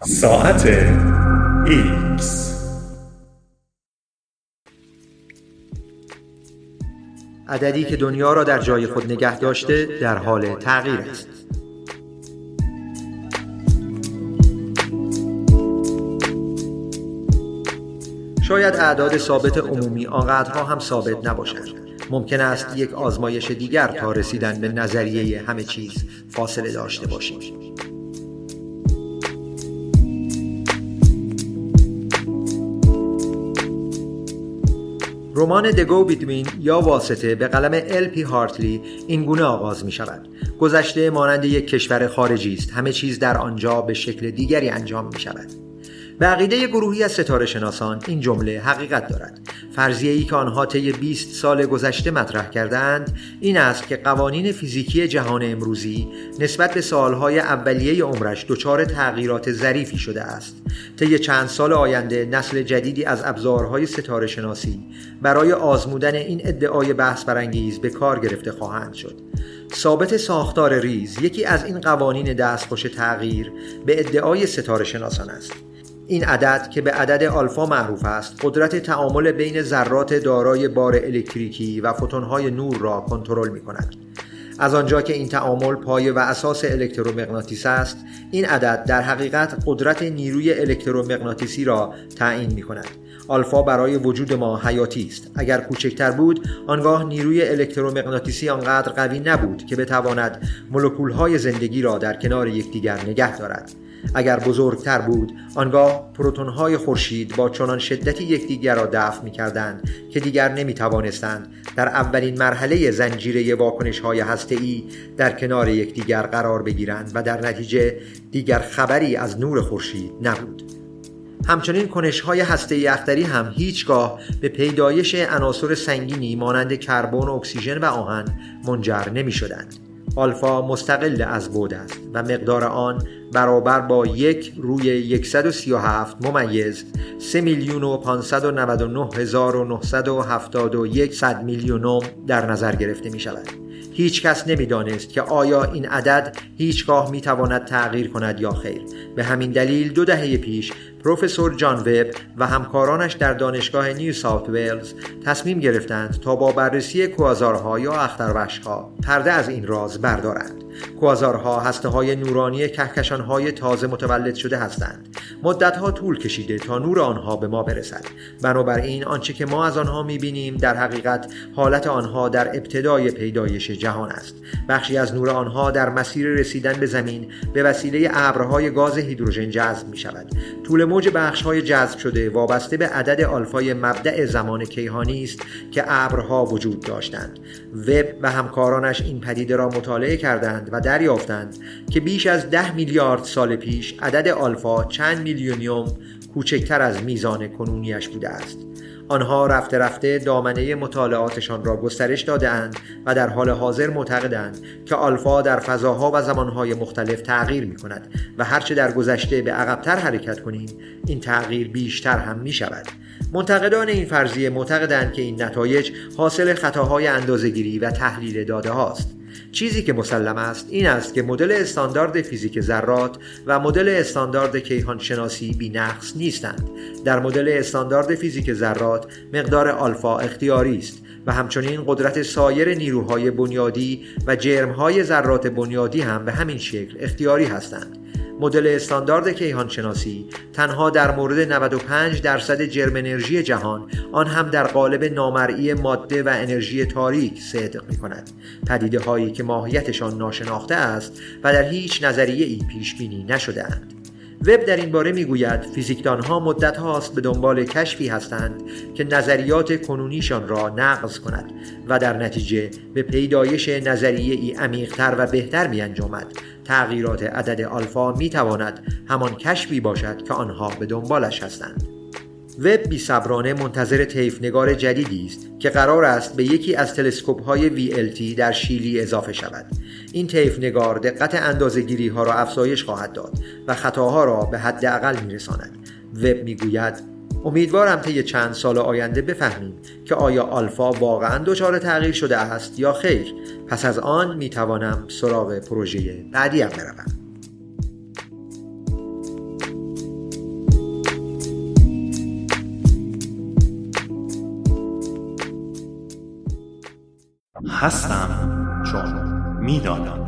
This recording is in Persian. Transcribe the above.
ساعت X عددی که دنیا را در جای خود نگه داشته در حال تغییر است. شاید اعداد ثابت عمومی آنقدرها هم ثابت نباشد ممکن است یک آزمایش دیگر تا رسیدن به نظریه همه چیز فاصله داشته باشیم. رمان دگو بیدوین یا واسطه به قلم ال پی هارتلی این گونه آغاز می شود گذشته مانند یک کشور خارجی است. همه چیز در آنجا به شکل دیگری انجام می شود به عقیده گروهی از ستاره شناسان این جمله حقیقت دارد. فرضیه ای که آنها طی 20 سال گذشته مطرح کردند این است که قوانین فیزیکی جهان امروزی نسبت به سالهای اولیه عمرش دچار تغییرات ظریفی شده است. طی چند سال آینده نسل جدیدی از ابزارهای ستاره شناسی برای آزمودن این ادعای بحث برانگیز به کار گرفته خواهند شد. ثابت ساختار ریز یکی از این قوانین دستخوش تغییر به ادعای ستاره شناسان است. این عدد که به عدد آلفا معروف است قدرت تعامل بین ذرات دارای بار الکتریکی و فوتونهای نور را کنترل می کند از آنجا که این تعامل پایه و اساس الکترومغناطیس است این عدد در حقیقت قدرت نیروی الکترومغناطیسی را تعیین می کند آلفا برای وجود ما حیاتی است. اگر کوچکتر بود آنگاه نیروی الکترومغناطیسی آنقدر قوی نبود که بتواند مولکولهای زندگی را در کنار یکدیگر نگه دارد. اگر بزرگتر بود آنگاه پروتونهای خورشید با چنان شدتی یکدیگر را دفع می کردند که دیگر نمی توانستند در اولین مرحله زنجیره واکنش های ای در کنار یکدیگر قرار بگیرند و در نتیجه دیگر خبری از نور خورشید نبود همچنین کنش های هسته اختری هم هیچگاه به پیدایش عناصر سنگینی مانند کربن، اکسیژن و آهن منجر نمی شدند. آلفا مستقل از بود است و مقدار آن برابر با یک روی 137 ممیز 3 میلیون و 599 هزار و 971 صد میلیونم در نظر گرفته می شود. هیچ کس نمی‌دانست که آیا این عدد هیچگاه می تواند تغییر کند یا خیر به همین دلیل دو دهه پیش پروفسور جان وب و همکارانش در دانشگاه نیو ساوت ویلز تصمیم گرفتند تا با بررسی کوازارها یا اختروشها پرده از این راز بردارند. کوازارها هسته های نورانی کهکشان های تازه متولد شده هستند. مدتها طول کشیده تا نور آنها به ما برسد. بنابراین آنچه که ما از آنها می‌بینیم در حقیقت حالت آنها در ابتدای پیدایش جهان است. بخشی از نور آنها در مسیر رسیدن به زمین به وسیله ابرهای گاز هیدروژن جذب می شود طول موج بخش های جذب شده وابسته به عدد آلفای مبدع زمان کیهانی است که ابرها وجود داشتند. وب و همکارانش این پدیده را مطالعه کردند و دریافتند که بیش از ده میلیارد سال پیش عدد آلفا چند میلیونیوم کوچکتر از میزان کنونیش بوده است. آنها رفته رفته دامنه مطالعاتشان را گسترش دادهاند و در حال حاضر معتقدند که آلفا در فضاها و زمانهای مختلف تغییر می کند و هرچه در گذشته به عقبتر حرکت کنیم این تغییر بیشتر هم می شود منتقدان این فرضیه معتقدند که این نتایج حاصل خطاهای اندازهگیری و تحلیل داده هاست چیزی که مسلم است این است که مدل استاندارد فیزیک ذرات و مدل استاندارد کیهان شناسی بی نقص نیستند. در مدل استاندارد فیزیک ذرات مقدار آلفا اختیاری است و همچنین قدرت سایر نیروهای بنیادی و جرمهای ذرات بنیادی هم به همین شکل اختیاری هستند. مدل استاندارد کیهان شناسی تنها در مورد 95 درصد جرم انرژی جهان آن هم در قالب نامرئی ماده و انرژی تاریک صدق می کند پدیده هایی که ماهیتشان ناشناخته است و در هیچ نظریه ای پیش بینی نشده اند وب در این باره می‌گوید فیزیکدان ها مدت هاست به دنبال کشفی هستند که نظریات کنونیشان را نقض کند و در نتیجه به پیدایش نظریه ای عمیقتر و بهتر می انجامد تغییرات عدد آلفا می تواند همان کشفی باشد که آنها به دنبالش هستند. وب بی صبرانه منتظر طیف نگار جدیدی است که قرار است به یکی از تلسکوپ های VLT در شیلی اضافه شود. این طیف نگار دقت اندازهگیری ها را افزایش خواهد داد و خطاها را به حداقل می‌رساند. وب می‌گوید امیدوارم طی چند سال آینده بفهمیم که آیا آلفا واقعا دچار تغییر شده است یا خیر. پس از آن می‌توانم سراغ پروژه بعدیم بروم. هستم. چون می‌دانم.